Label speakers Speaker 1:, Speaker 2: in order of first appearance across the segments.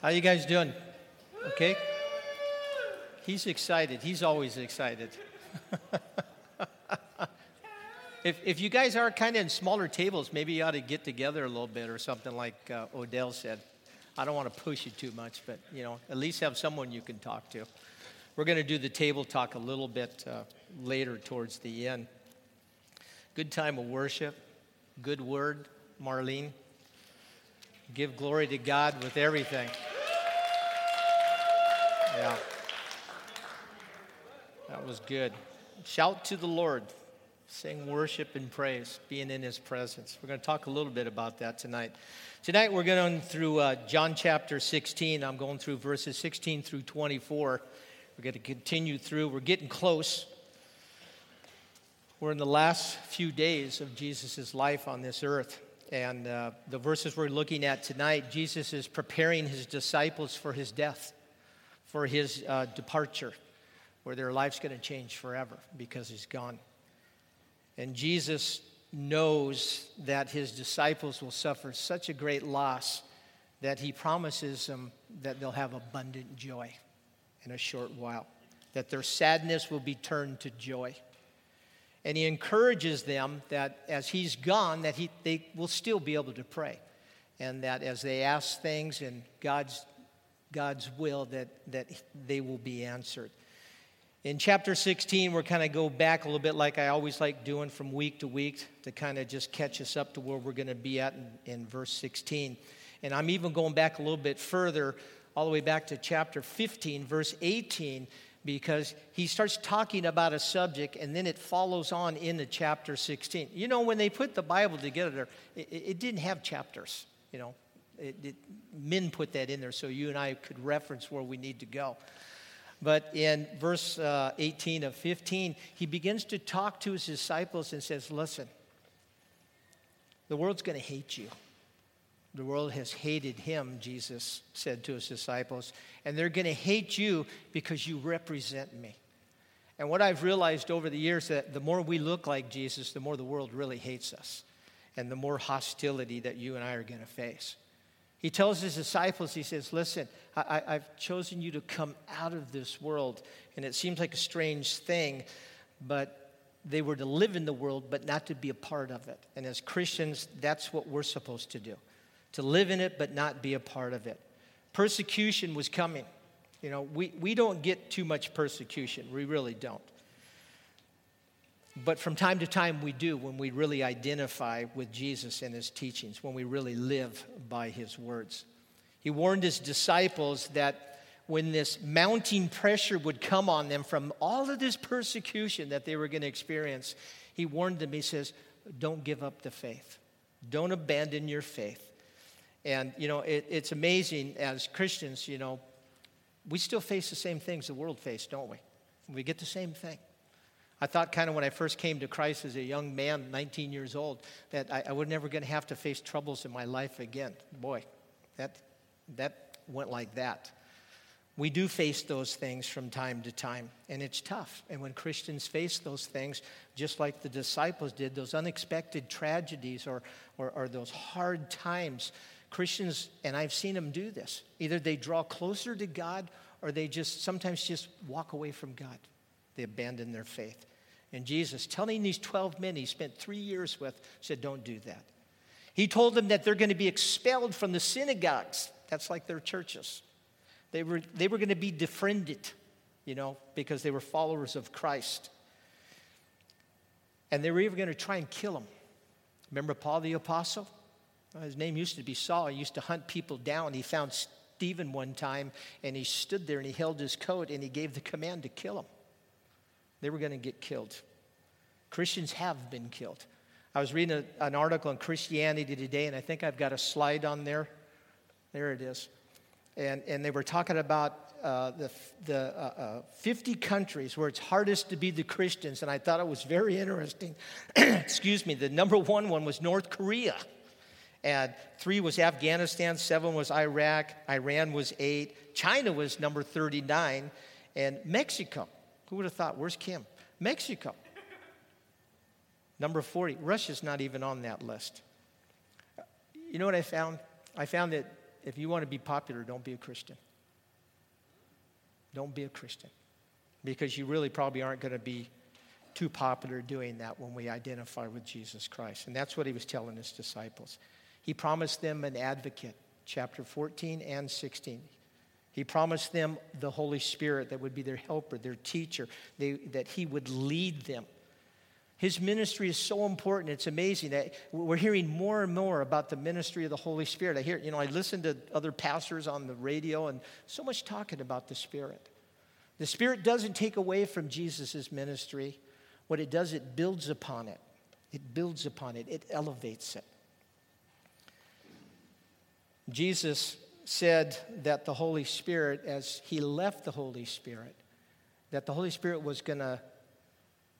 Speaker 1: How you guys doing? Okay? He's excited. He's always excited. if, if you guys are kind of in smaller tables, maybe you ought to get together a little bit or something like uh, Odell said. I don't want to push you too much, but you know, at least have someone you can talk to. We're going to do the table talk a little bit uh, later towards the end. Good time of worship, good word, Marlene. Give glory to God with everything. Yeah. That was good. Shout to the Lord. Sing worship and praise, being in his presence. We're going to talk a little bit about that tonight. Tonight we're going through uh, John chapter 16. I'm going through verses 16 through 24. We're going to continue through. We're getting close. We're in the last few days of Jesus' life on this earth. And uh, the verses we're looking at tonight, Jesus is preparing his disciples for his death, for his uh, departure, where their life's going to change forever because he's gone. And Jesus knows that his disciples will suffer such a great loss that he promises them that they'll have abundant joy in a short while, that their sadness will be turned to joy and he encourages them that as he's gone that he, they will still be able to pray and that as they ask things in god's, god's will that, that they will be answered in chapter 16 we're kind of go back a little bit like i always like doing from week to week to kind of just catch us up to where we're going to be at in, in verse 16 and i'm even going back a little bit further all the way back to chapter 15 verse 18 because he starts talking about a subject and then it follows on into chapter 16. You know, when they put the Bible together, it, it didn't have chapters, you know. It, it, men put that in there so you and I could reference where we need to go. But in verse uh, 18 of 15, he begins to talk to his disciples and says, Listen, the world's going to hate you. The world has hated him, Jesus said to his disciples, and they're going to hate you because you represent me. And what I've realized over the years that the more we look like Jesus, the more the world really hates us and the more hostility that you and I are going to face. He tells his disciples, he says, Listen, I, have chosen you to come out of this world. And it seems like a strange thing, but they were to live in the world, but not to be a part of it. And as Christians, that's what we're supposed to do to live in it but not be a part of it. Persecution was coming. You know, we, we don't get too much persecution, we really don't. But from time to time, we do when we really identify with Jesus and his teachings, when we really live by his words. He warned his disciples that when this mounting pressure would come on them from all of this persecution that they were going to experience, he warned them, he says, Don't give up the faith, don't abandon your faith. And, you know, it, it's amazing as Christians, you know, we still face the same things the world faced, don't we? We get the same thing. I thought kind of when I first came to Christ as a young man, 19 years old, that I, I was never going to have to face troubles in my life again. Boy, that, that went like that. We do face those things from time to time, and it's tough. And when Christians face those things, just like the disciples did, those unexpected tragedies or, or, or those hard times, Christians, and I've seen them do this, either they draw closer to God or they just sometimes just walk away from God. They abandon their faith. And Jesus, telling these 12 men he spent three years with, said, Don't do that. He told them that they're going to be expelled from the synagogues. That's like their churches. They were, they were going to be defriended, you know, because they were followers of Christ. And they were even going to try and kill him. Remember Paul the Apostle? His name used to be Saul. He used to hunt people down. He found Stephen one time and he stood there and he held his coat and he gave the command to kill him. They were going to get killed. Christians have been killed. I was reading a, an article on Christianity Today, and I think I've got a slide on there. There it is. And, and they were talking about uh, the, the uh, uh, 50 countries where it's hardest to be the Christians, and I thought it was very interesting. Excuse me, the number one one was North Korea. And three was Afghanistan, seven was Iraq, Iran was eight, China was number 39, and Mexico. Who would have thought? Where's Kim? Mexico. Number 40. Russia's not even on that list. You know what I found? I found that if you want to be popular, don't be a Christian. Don't be a Christian. Because you really probably aren't going to be too popular doing that when we identify with Jesus Christ. And that's what he was telling his disciples. He promised them an advocate, chapter 14 and 16. He promised them the Holy Spirit that would be their helper, their teacher, they, that he would lead them. His ministry is so important. It's amazing that we're hearing more and more about the ministry of the Holy Spirit. I hear, you know, I listen to other pastors on the radio and so much talking about the Spirit. The Spirit doesn't take away from Jesus' ministry. What it does, it builds upon it. It builds upon it, it elevates it. Jesus said that the Holy Spirit, as he left the Holy Spirit, that the Holy Spirit was going to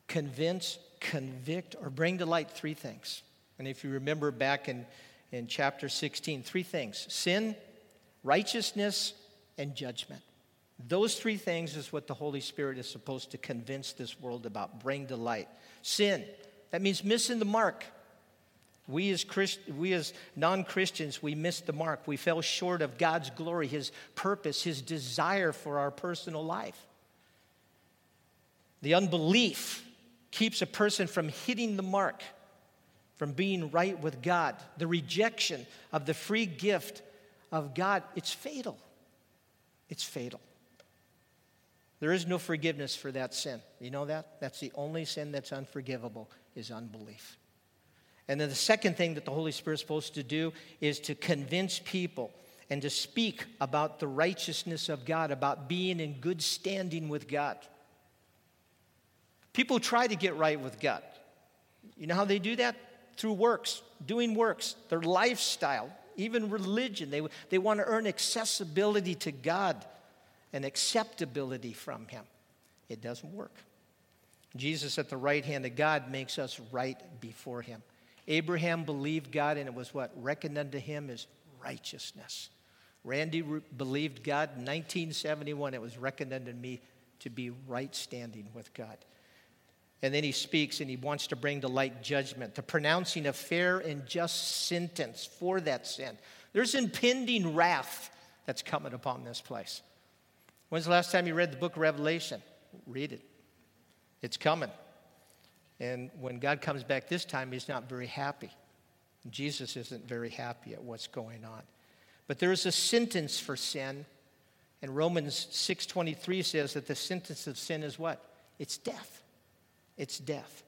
Speaker 1: convince, convict, or bring to light three things. And if you remember back in, in chapter 16, three things sin, righteousness, and judgment. Those three things is what the Holy Spirit is supposed to convince this world about, bring to light. Sin, that means missing the mark. We as, Christ, we as non Christians, we missed the mark. We fell short of God's glory, His purpose, His desire for our personal life. The unbelief keeps a person from hitting the mark, from being right with God. The rejection of the free gift of God, it's fatal. It's fatal. There is no forgiveness for that sin. You know that? That's the only sin that's unforgivable is unbelief. And then the second thing that the Holy Spirit is supposed to do is to convince people and to speak about the righteousness of God, about being in good standing with God. People try to get right with God. You know how they do that? Through works, doing works, their lifestyle, even religion. They, they want to earn accessibility to God and acceptability from Him. It doesn't work. Jesus at the right hand of God makes us right before Him. Abraham believed God, and it was what? Reckoned unto him as righteousness. Randy re- believed God in 1971. It was reckoned unto me to be right standing with God. And then he speaks and he wants to bring to light judgment, the pronouncing a fair and just sentence for that sin. There's impending wrath that's coming upon this place. When's the last time you read the book of Revelation? Read it. It's coming. And when God comes back this time, he's not very happy. Jesus isn't very happy at what's going on. But there is a sentence for sin, and Romans 6:23 says that the sentence of sin is what? It's death. It's death.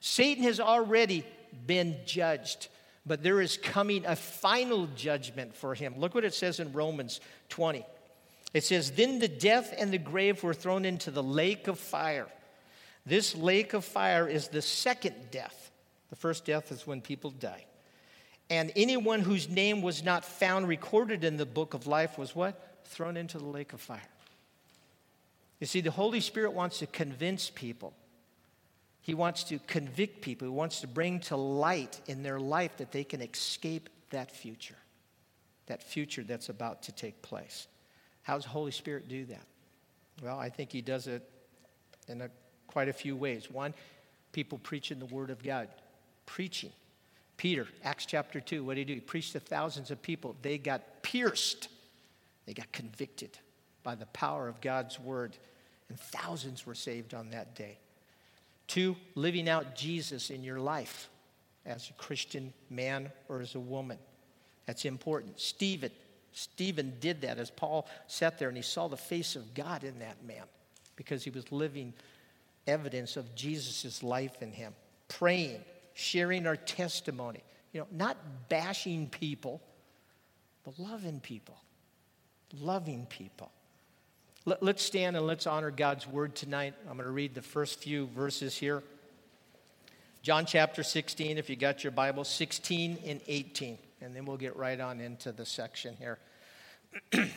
Speaker 1: Satan has already been judged, but there is coming a final judgment for him. Look what it says in Romans 20. It says, Then the death and the grave were thrown into the lake of fire. This lake of fire is the second death. The first death is when people die. And anyone whose name was not found recorded in the book of life was what? Thrown into the lake of fire. You see, the Holy Spirit wants to convince people. He wants to convict people. He wants to bring to light in their life that they can escape that future, that future that's about to take place. How does the Holy Spirit do that? Well, I think He does it in a quite a few ways. One, people preaching the Word of God. Preaching. Peter, Acts chapter 2, what did he do? He preached to thousands of people. They got pierced, they got convicted by the power of God's Word, and thousands were saved on that day. Two, living out Jesus in your life as a Christian man or as a woman. That's important. Stephen, Stephen did that as Paul sat there and he saw the face of God in that man because he was living evidence of Jesus' life in him. Praying, sharing our testimony. You know, not bashing people, but loving people. Loving people. Let, us stand and let's honor God's word tonight. I'm going to read the first few verses here. John chapter 16, if you got your Bible, 16 and 18. And then we'll get right on into the section here.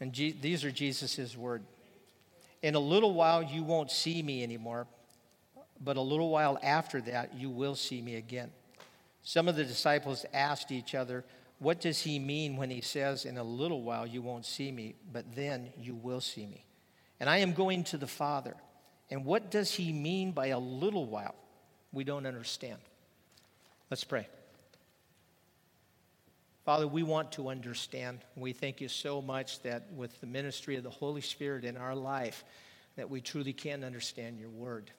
Speaker 1: and G- these are Jesus' word. In a little while, you won't see me anymore, but a little while after that, you will see me again. Some of the disciples asked each other, What does he mean when he says, In a little while, you won't see me, but then you will see me? And I am going to the Father. And what does he mean by a little while? We don't understand. Let's pray. Father, we want to understand. We thank you so much that with the ministry of the Holy Spirit in our life, that we truly can understand your word.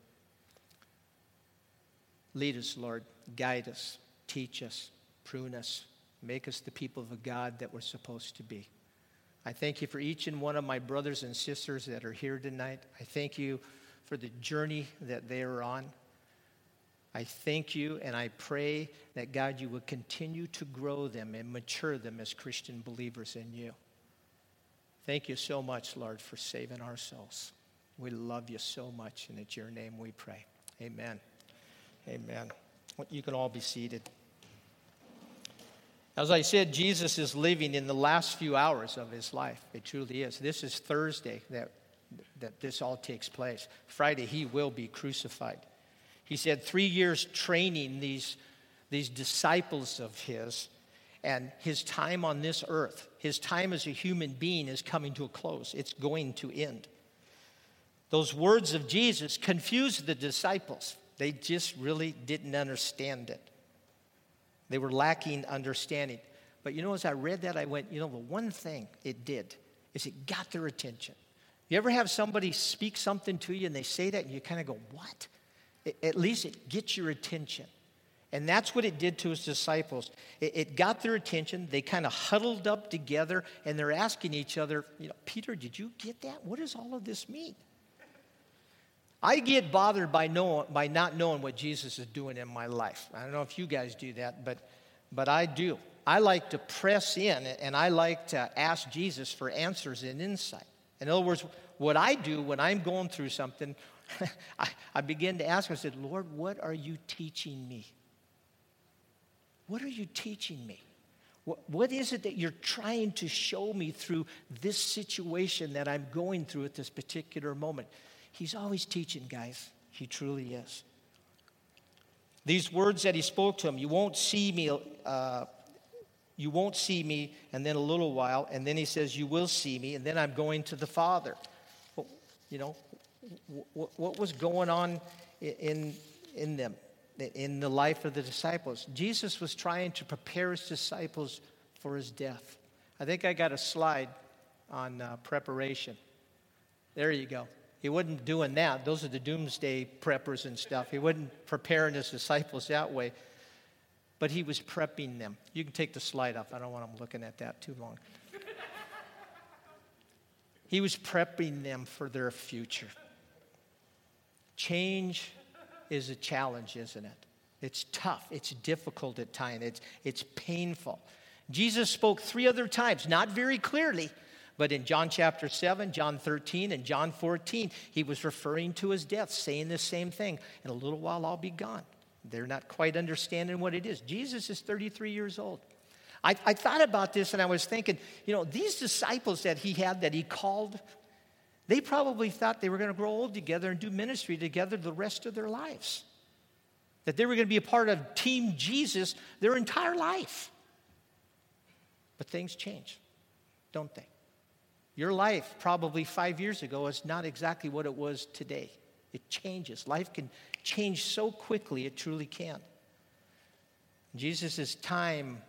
Speaker 1: Lead us, Lord. Guide us. Teach us. Prune us. Make us the people of a God that we're supposed to be. I thank you for each and one of my brothers and sisters that are here tonight. I thank you for the journey that they are on. I thank you and I pray that God, you would continue to grow them and mature them as Christian believers in you. Thank you so much, Lord, for saving our souls. We love you so much, and it's your name we pray. Amen. Amen. You can all be seated. As I said, Jesus is living in the last few hours of his life. It truly is. This is Thursday that, that this all takes place. Friday, he will be crucified. He's had three years training these, these disciples of his, and his time on this earth, his time as a human being, is coming to a close. It's going to end. Those words of Jesus confused the disciples. They just really didn't understand it. They were lacking understanding. But you know, as I read that, I went, you know, the one thing it did is it got their attention. You ever have somebody speak something to you and they say that and you kind of go, what? At least it gets your attention. And that's what it did to his disciples. It, it got their attention. They kind of huddled up together and they're asking each other, you know, Peter, did you get that? What does all of this mean? I get bothered by, know, by not knowing what Jesus is doing in my life. I don't know if you guys do that, but, but I do. I like to press in and I like to ask Jesus for answers and insight. In other words, what I do when I'm going through something I, I began to ask him, I said, Lord, what are you teaching me? What are you teaching me? What, what is it that you're trying to show me through this situation that I'm going through at this particular moment? He's always teaching, guys. He truly is. These words that he spoke to him, you won't see me, uh, you won't see me, and then a little while, and then he says, you will see me, and then I'm going to the Father. Well, you know, what was going on in, in them, in the life of the disciples. Jesus was trying to prepare his disciples for his death. I think I got a slide on uh, preparation. There you go. He wasn't doing that. Those are the doomsday preppers and stuff. He wasn't preparing his disciples that way, but he was prepping them. You can take the slide off. I don't want them looking at that too long. he was prepping them for their future. Change is a challenge, isn't it? It's tough, it's difficult at times, it's, it's painful. Jesus spoke three other times, not very clearly, but in John chapter 7, John 13, and John 14, he was referring to his death, saying the same thing. In a little while, I'll be gone. They're not quite understanding what it is. Jesus is 33 years old. I, I thought about this and I was thinking, you know, these disciples that he had, that he called, they probably thought they were going to grow old together and do ministry together the rest of their lives. That they were going to be a part of Team Jesus their entire life. But things change, don't they? Your life, probably five years ago, is not exactly what it was today. It changes. Life can change so quickly, it truly can. Jesus' time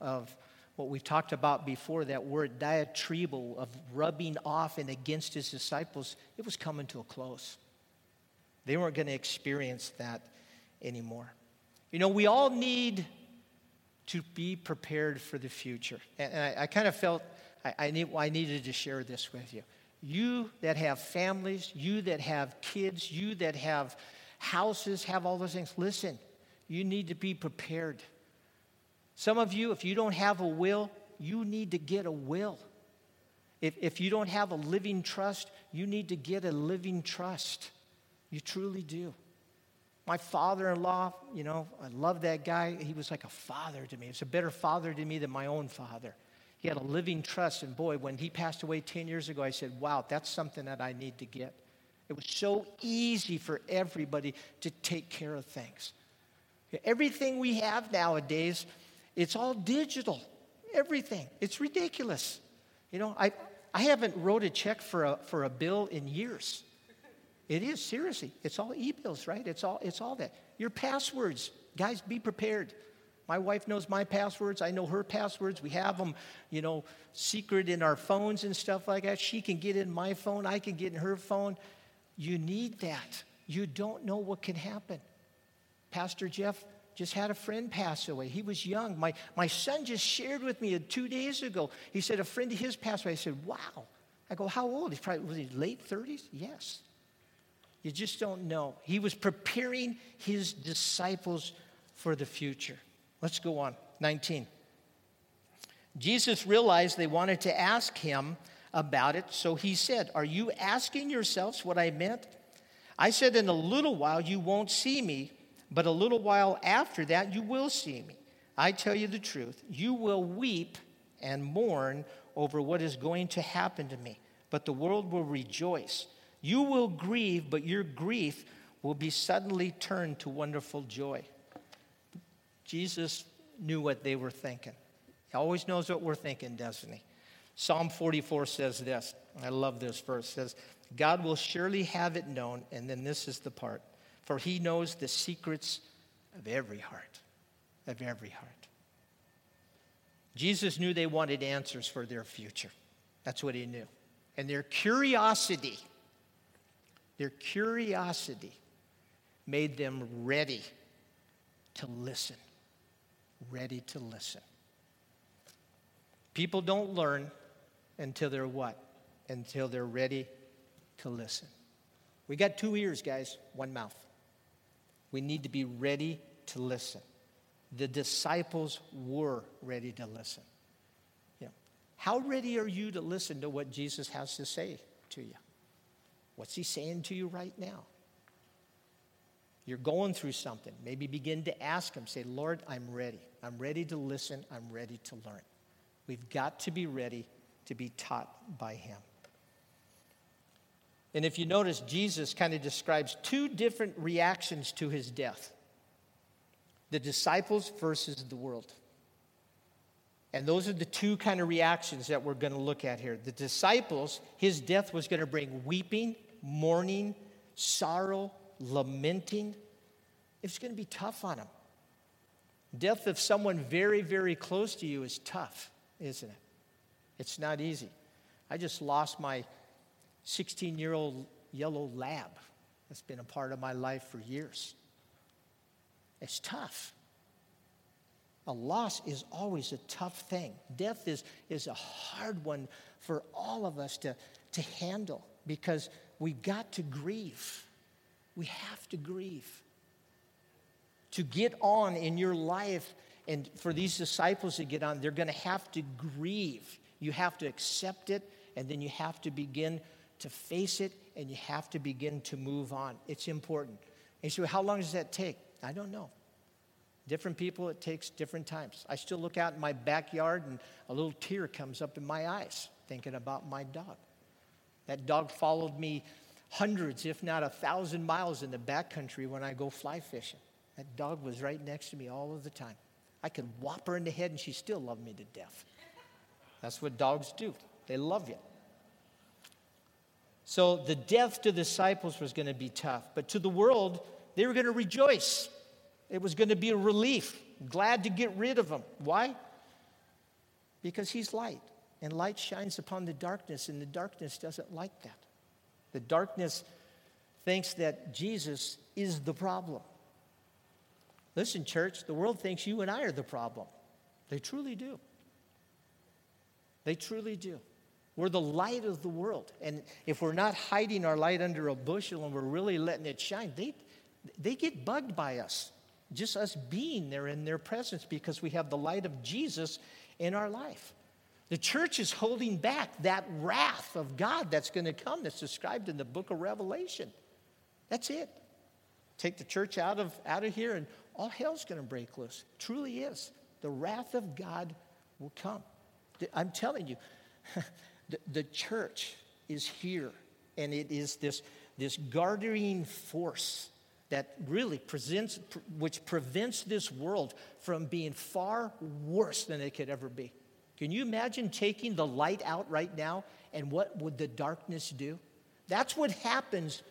Speaker 1: of what we've talked about before, that word diatribo of rubbing off and against his disciples, it was coming to a close. They weren't going to experience that anymore. You know, we all need to be prepared for the future. And I, I kind of felt I, I, need, I needed to share this with you. You that have families, you that have kids, you that have houses, have all those things, listen, you need to be prepared. Some of you, if you don't have a will, you need to get a will. If, if you don't have a living trust, you need to get a living trust. You truly do. My father in law, you know, I love that guy. He was like a father to me. It's a better father to me than my own father. He had a living trust. And boy, when he passed away 10 years ago, I said, wow, that's something that I need to get. It was so easy for everybody to take care of things. Everything we have nowadays, it's all digital, everything. It's ridiculous. You know, I, I haven't wrote a check for a, for a bill in years. It is, seriously. It's all e bills, right? It's all, it's all that. Your passwords, guys, be prepared. My wife knows my passwords. I know her passwords. We have them, you know, secret in our phones and stuff like that. She can get in my phone. I can get in her phone. You need that. You don't know what can happen. Pastor Jeff just had a friend pass away. He was young. My, my son just shared with me two days ago. He said a friend of his passed away. I said, wow. I go, how old? He's probably, was he late 30s? Yes. You just don't know. He was preparing his disciples for the future. Let's go on. 19. Jesus realized they wanted to ask him about it, so he said, Are you asking yourselves what I meant? I said, In a little while you won't see me, but a little while after that you will see me. I tell you the truth, you will weep and mourn over what is going to happen to me, but the world will rejoice. You will grieve, but your grief will be suddenly turned to wonderful joy. Jesus knew what they were thinking. He always knows what we're thinking, doesn't he? Psalm 44 says this. I love this verse. It says, God will surely have it known, and then this is the part. For he knows the secrets of every heart, of every heart. Jesus knew they wanted answers for their future. That's what he knew. And their curiosity their curiosity made them ready to listen. Ready to listen. People don't learn until they're what? Until they're ready to listen. We got two ears, guys, one mouth. We need to be ready to listen. The disciples were ready to listen. You know, how ready are you to listen to what Jesus has to say to you? What's he saying to you right now? You're going through something. Maybe begin to ask him. Say, Lord, I'm ready. I'm ready to listen. I'm ready to learn. We've got to be ready to be taught by him. And if you notice, Jesus kind of describes two different reactions to his death the disciples versus the world. And those are the two kind of reactions that we're going to look at here. The disciples, his death was going to bring weeping mourning, sorrow, lamenting. It's going to be tough on them. Death of someone very, very close to you is tough, isn't it? It's not easy. I just lost my 16 year old yellow lab that's been a part of my life for years. It's tough. A loss is always a tough thing. Death is, is a hard one for all of us to, to handle because We've got to grieve. We have to grieve. To get on in your life, and for these disciples to get on, they're going to have to grieve. You have to accept it, and then you have to begin to face it, and you have to begin to move on. It's important. And so, how long does that take? I don't know. Different people, it takes different times. I still look out in my backyard, and a little tear comes up in my eyes thinking about my dog. That dog followed me hundreds, if not a thousand miles in the backcountry when I go fly fishing. That dog was right next to me all of the time. I could whop her in the head and she still loved me to death. That's what dogs do, they love you. So the death to the disciples was going to be tough, but to the world, they were going to rejoice. It was going to be a relief, glad to get rid of him. Why? Because he's light and light shines upon the darkness, and the darkness doesn't like that. The darkness thinks that Jesus is the problem. Listen, church, the world thinks you and I are the problem. They truly do. They truly do. We're the light of the world. And if we're not hiding our light under a bushel and we're really letting it shine, they, they get bugged by us. Just us being there in their presence because we have the light of Jesus in our life. The church is holding back that wrath of God that's going to come that's described in the book of Revelation. That's it. Take the church out of, out of here and all hell's going to break loose. Truly is. The wrath of God will come. I'm telling you, the, church is here and it is this, this guarding force that really presents, which prevents this world from being far worse than it could ever be. Can you imagine taking the light out right now and what would the darkness do? That's what happens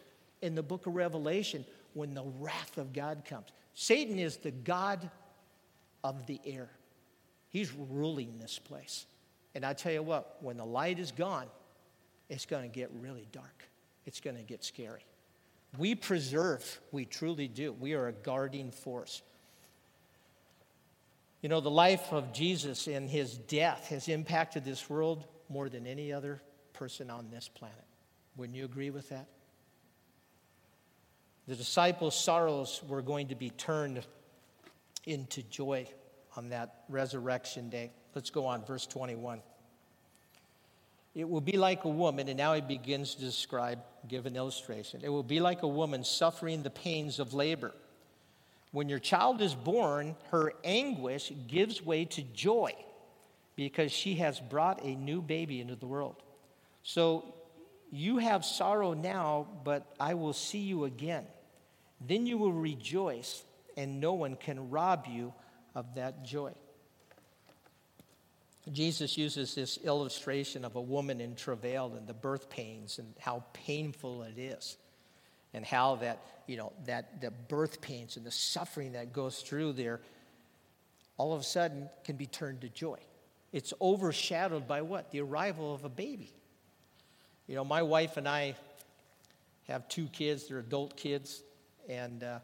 Speaker 1: in the book of Revelation when the wrath of God comes. Satan is the God of the air. He's ruling this place. And I tell you what, when the light is gone, it's going to get really dark. It's going to get scary. We preserve, we truly do. We are a guarding force. You know, the life of Jesus and his death has impacted this world more than any other person on this planet. Wouldn't you agree with that? The disciples' sorrows were going to be turned into joy on that resurrection day. Let's go on, verse 21. It will be like a woman, and now he begins to describe, give an illustration. It will be like a woman suffering the pains of labor. When your child is born, her anguish gives way to joy because she has brought a new baby into the world. So you have sorrow now, but I will see you again. Then you will rejoice, and no one can rob you of that joy. Jesus uses this illustration of a woman in travail and the birth pains and how painful it is. And how that, you know, that the birth pains and the suffering that goes through there all of a sudden can be turned to joy. It's overshadowed by what? The arrival of a baby. You know, my wife and I have two kids, they're adult kids, and uh,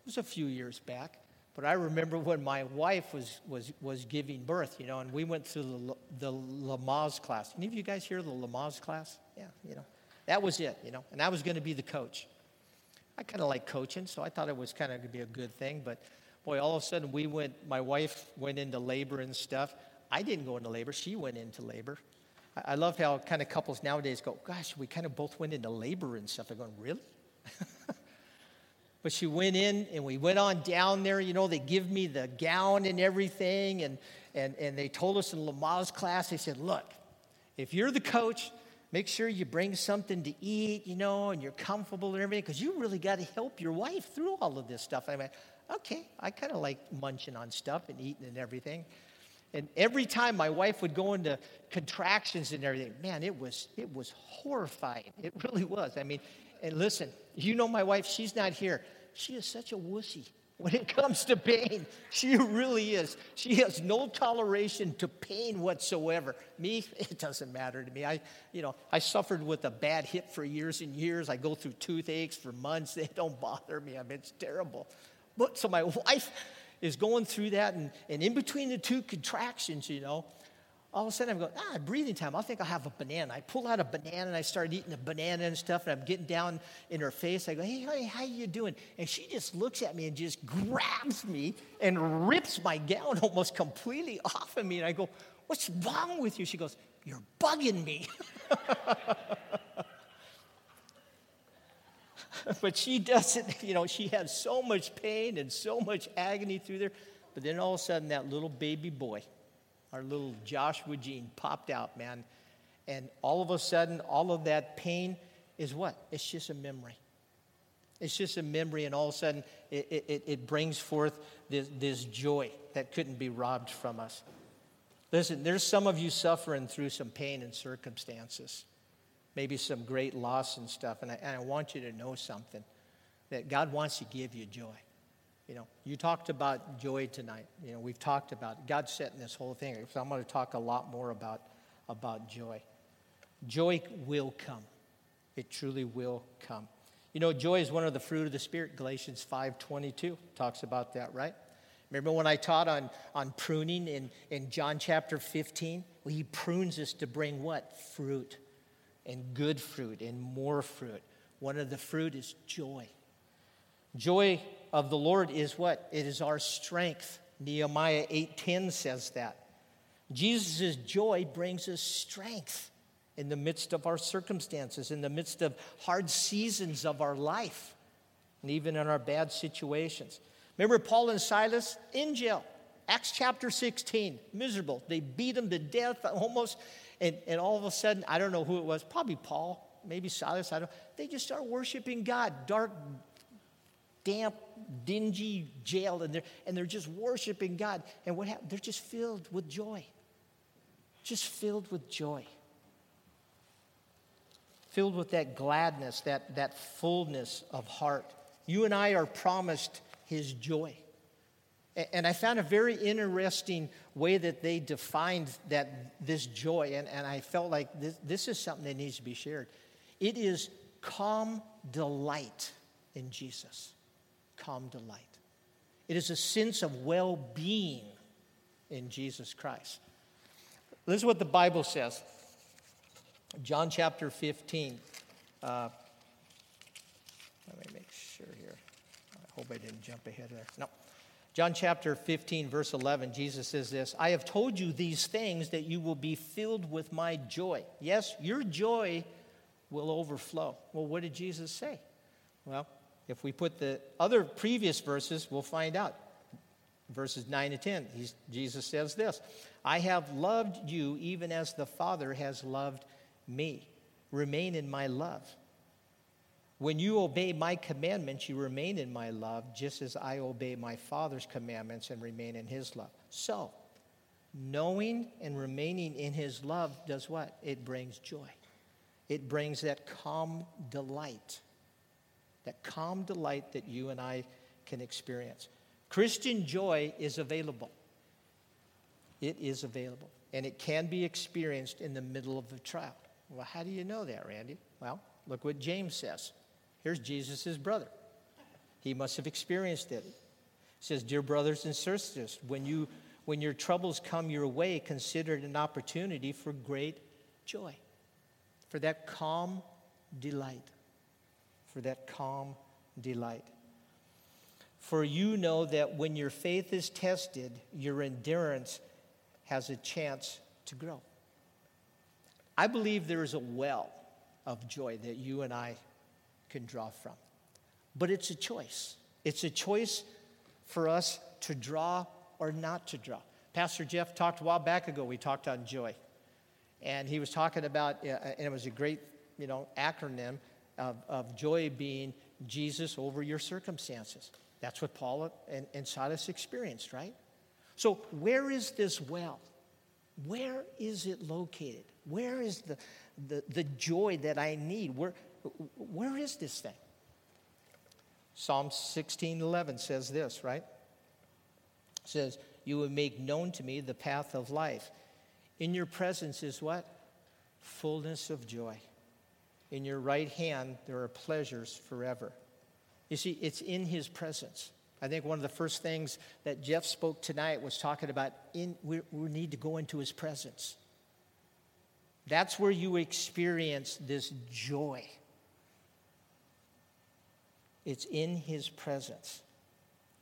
Speaker 1: it was a few years back. But I remember when my wife was, was, was giving birth, you know, and we went through the, the Lamaze class. Any of you guys hear the Lamaze class? Yeah, you know, that was it, you know, and I was going to be the coach. I kind of like coaching, so I thought it was kind of going to be a good thing. But boy, all of a sudden we went, my wife went into labor and stuff. I didn't go into labor, she went into labor. I, I love how kind of couples nowadays go, gosh, we kind of both went into labor and stuff. I'm going, really? But she went in and we went on down there. You know, they give me the gown and everything. And, and, and they told us in Lamaze class, they said, look, if you're the coach, make sure you bring something to eat, you know, and you're comfortable and everything, because you really got to help your wife through all of this stuff. I mean, okay, I kind of like munching on stuff and eating and everything. And every time my wife would go into contractions and everything, man, it was it was horrifying. It really was. I mean, and listen, you know my wife, she's not here. She is such a wussy when it comes to pain. She really is. She has no toleration to pain whatsoever. Me, it doesn't matter to me. I, you know, I suffered with a bad hip for years and years. I go through toothaches for months. They don't bother me. I mean, it's terrible. But so my wife is going through that, and, and in between the two contractions, you know, all of a sudden I'm going, ah, breathing time. I think I'll have a banana. I pull out a banana and I start eating a banana and stuff, and I'm getting down in her face. I go, hey, honey, how you doing? And she just looks at me and just grabs me and rips my gown almost completely off of me. And I go, what's wrong with you? She goes, you're bugging me. but she doesn't, you know, she has so much pain and so much agony through there. But then all of a sudden, that little baby boy, our little Joshua Gene popped out, man. And all of a sudden, all of that pain is what? It's just a memory. It's just a memory, and all of a sudden, it, it, it brings forth this, this joy that couldn't be robbed from us. Listen, there's some of you suffering through some pain and circumstances, maybe some great loss and stuff, and I, and I want you to know something that God wants to give you joy. You know, you talked about joy tonight. You know, we've talked about God setting this whole thing. So I'm going to talk a lot more about, about joy. Joy will come. It truly will come. You know, joy is one of the fruit of the Spirit. Galatians 5.22 talks about that, right? Remember when I taught on, on pruning in, in John chapter 15? Well, he prunes us to bring what? Fruit. And good fruit and more fruit. One of the fruit is joy. Joy of the Lord is what? It is our strength. Nehemiah 8:10 says that. Jesus' joy brings us strength in the midst of our circumstances, in the midst of hard seasons of our life, and even in our bad situations. Remember Paul and Silas in jail, Acts chapter 16, miserable. They beat them to death almost, and, and all of a sudden, I don't know who it was, probably Paul, maybe Silas, I don't They just start worshiping God. Dark damp, dingy jail, and they're, and they're just worshiping God. And what happened? They're just filled with joy. Just filled with joy. Filled with that gladness, that, that fullness of heart. You and I are promised His joy. And I found a very interesting way that they defined that this joy, and, and I felt like this, this is something that needs to be shared. It is calm delight in Jesus. Calm delight. It is a sense of well being in Jesus Christ. This is what the Bible says John chapter 15. Uh, let me make sure here. I hope I didn't jump ahead there. No. John chapter 15, verse 11, Jesus says this I have told you these things that you will be filled with my joy. Yes, your joy will overflow. Well, what did Jesus say? Well, if we put the other previous verses, we'll find out. Verses 9 to 10, Jesus says this I have loved you even as the Father has loved me. Remain in my love. When you obey my commandments, you remain in my love, just as I obey my Father's commandments and remain in his love. So, knowing and remaining in his love does what? It brings joy. It brings that calm delight, that calm delight that you and I can experience. Christian joy is available. It is available, and it can be experienced in the middle of a trial. Well, how do you know that, Randy? Well, look what James says. Here's Jesus' brother. He must have experienced it. He says, Dear brothers and sisters, when, you, when your troubles come your way, consider it an opportunity for great joy, for that calm delight, for that calm delight. For you know that when your faith is tested, your endurance has a chance to grow. I believe there is a well of joy that you and I can draw from. But it's a choice. It's a choice for us to draw or not to draw. Pastor Jeff talked a while back ago, we talked on joy. And he was talking about, uh, and it was a great, you know, acronym of, of joy being Jesus over your circumstances. That's what Paul and, and Silas experienced, right? So, where is this well? Where is it located? Where is the, the, the joy that I need? Where, where is this thing? Psalm 16 11 says this, right? It says, You will make known to me the path of life. In your presence is what? Fullness of joy. In your right hand, there are pleasures forever. You see, it's in his presence. I think one of the first things that Jeff spoke tonight was talking about in, we, we need to go into his presence. That's where you experience this joy. It's in His presence.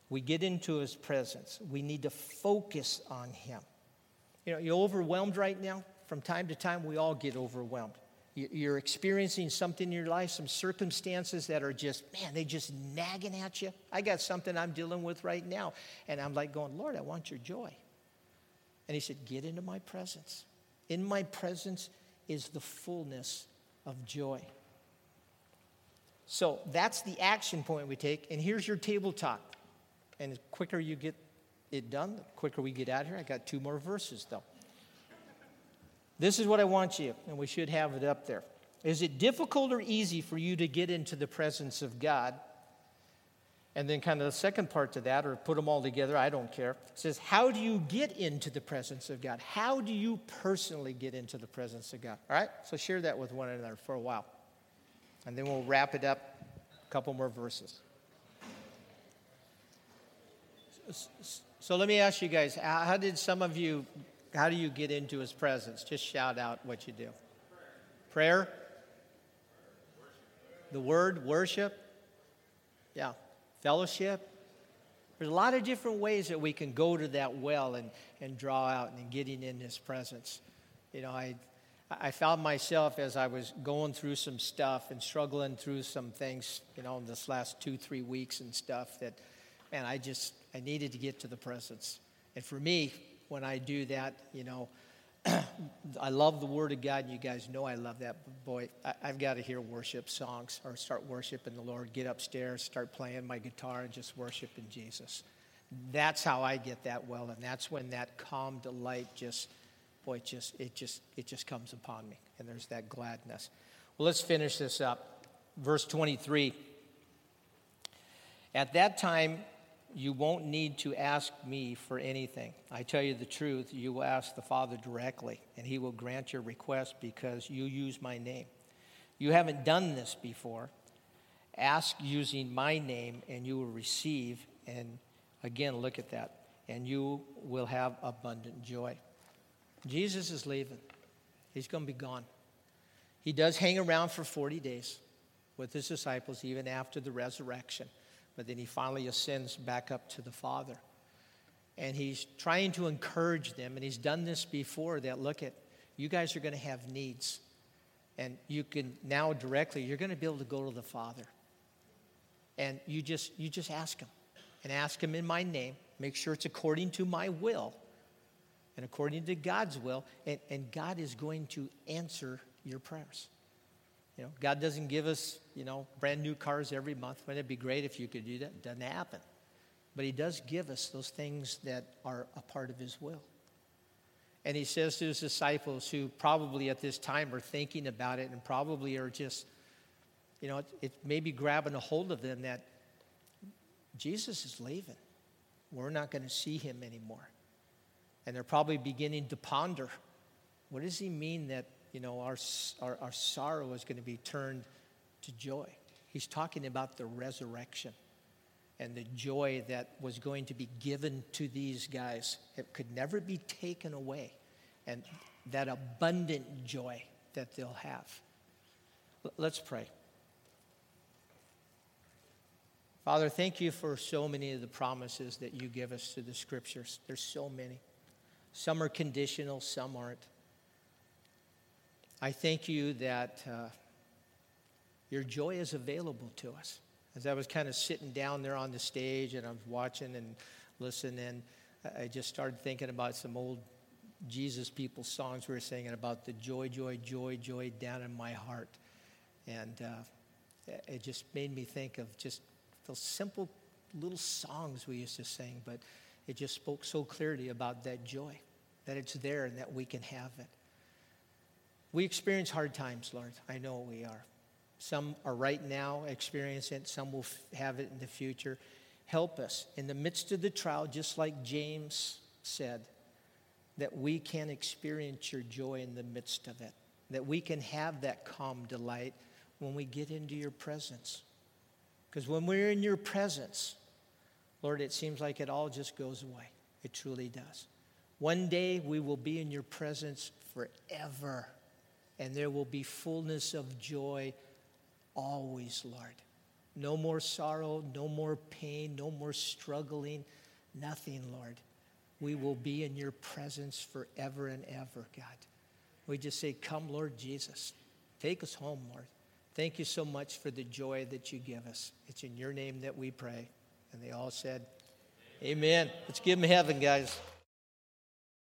Speaker 1: We get into His presence. We need to focus on Him. You know, you're overwhelmed right now. From time to time, we all get overwhelmed. You're experiencing something in your life, some circumstances that are just, man, they just nagging at you. I got something I'm dealing with right now. And I'm like going, Lord, I want your joy. And He said, Get into my presence. In my presence is the fullness of joy. So that's the action point we take. And here's your tabletop. And the quicker you get it done, the quicker we get out here. I got two more verses though. This is what I want you, and we should have it up there. Is it difficult or easy for you to get into the presence of God? And then, kind of the second part to that, or put them all together, I don't care, says, How do you get into the presence of God? How do you personally get into the presence of God? All right? So, share that with one another for a while and then we'll wrap it up a couple more verses. So let me ask you guys how did some of you, how do you get into his presence? Just shout out what you do. Prayer? The word, worship? Yeah. Fellowship? There's a lot of different ways that we can go to that well and, and draw out and getting in his presence. You know, I I found myself as I was going through some stuff and struggling through some things, you know, in this last two, three weeks and stuff that, man, I just, I needed to get to the presence. And for me, when I do that, you know, I love the Word of God, and you guys know I love that. Boy, I, have got to hear worship songs or start worshiping the Lord, get upstairs, start playing my guitar, and just worshiping Jesus. That's how I get that well, and that's when that calm delight just boy, it just, it just, it just comes upon me. And there's that gladness. Well, let's finish this up. Verse 23. At that time, you won't need to ask me for anything. I tell you the truth, you will ask the Father directly, and he will grant your request because you use my name. You haven't done this before. Ask using my name, and you will receive. And again, look at that. And you will have abundant joy. Jesus is leaving, he's going to be gone. He does hang around for 40 days with his disciples, even after the resurrection. But then he finally ascends back up to the Father. And he's trying to encourage them, and he's done this before that look at, you guys are going to have needs. And you can now directly, you're going to be able to go to the Father. And you just you just ask him. And ask him in my name. Make sure it's according to my will and according to God's will. And, and God is going to answer your prayers. You know, God doesn't give us, you know, brand new cars every month. Wouldn't it be great if you could do that? It doesn't happen. But He does give us those things that are a part of His will. And He says to His disciples, who probably at this time are thinking about it and probably are just, you know, it, it may be grabbing a hold of them that Jesus is leaving. We're not going to see Him anymore. And they're probably beginning to ponder what does He mean that you know, our, our, our sorrow is going to be turned to joy. He's talking about the resurrection and the joy that was going to be given to these guys. It could never be taken away. And that abundant joy that they'll have. Let's pray. Father, thank you for so many of the promises that you give us through the scriptures. There's so many. Some are conditional, some aren't. I thank you that uh, your joy is available to us. As I was kind of sitting down there on the stage and I was watching and listening, I just started thinking about some old Jesus people songs we were singing about the joy, joy, joy, joy down in my heart. And uh, it just made me think of just those simple little songs we used to sing, but it just spoke so clearly about that joy, that it's there and that we can have it. We experience hard times, Lord. I know we are. Some are right now experiencing it, some will f- have it in the future. Help us in the midst of the trial, just like James said, that we can experience your joy in the midst of it, that we can have that calm delight when we get into your presence. Because when we're in your presence, Lord, it seems like it all just goes away. It truly does. One day we will be in your presence forever and there will be fullness of joy always, Lord. No more sorrow, no more pain, no more struggling, nothing, Lord. We will be in your presence forever and ever, God. We just say, Come, Lord Jesus. Take us home, Lord. Thank you so much for the joy that you give us. It's in your name that we pray. And they all said, Amen. Let's give them heaven, guys.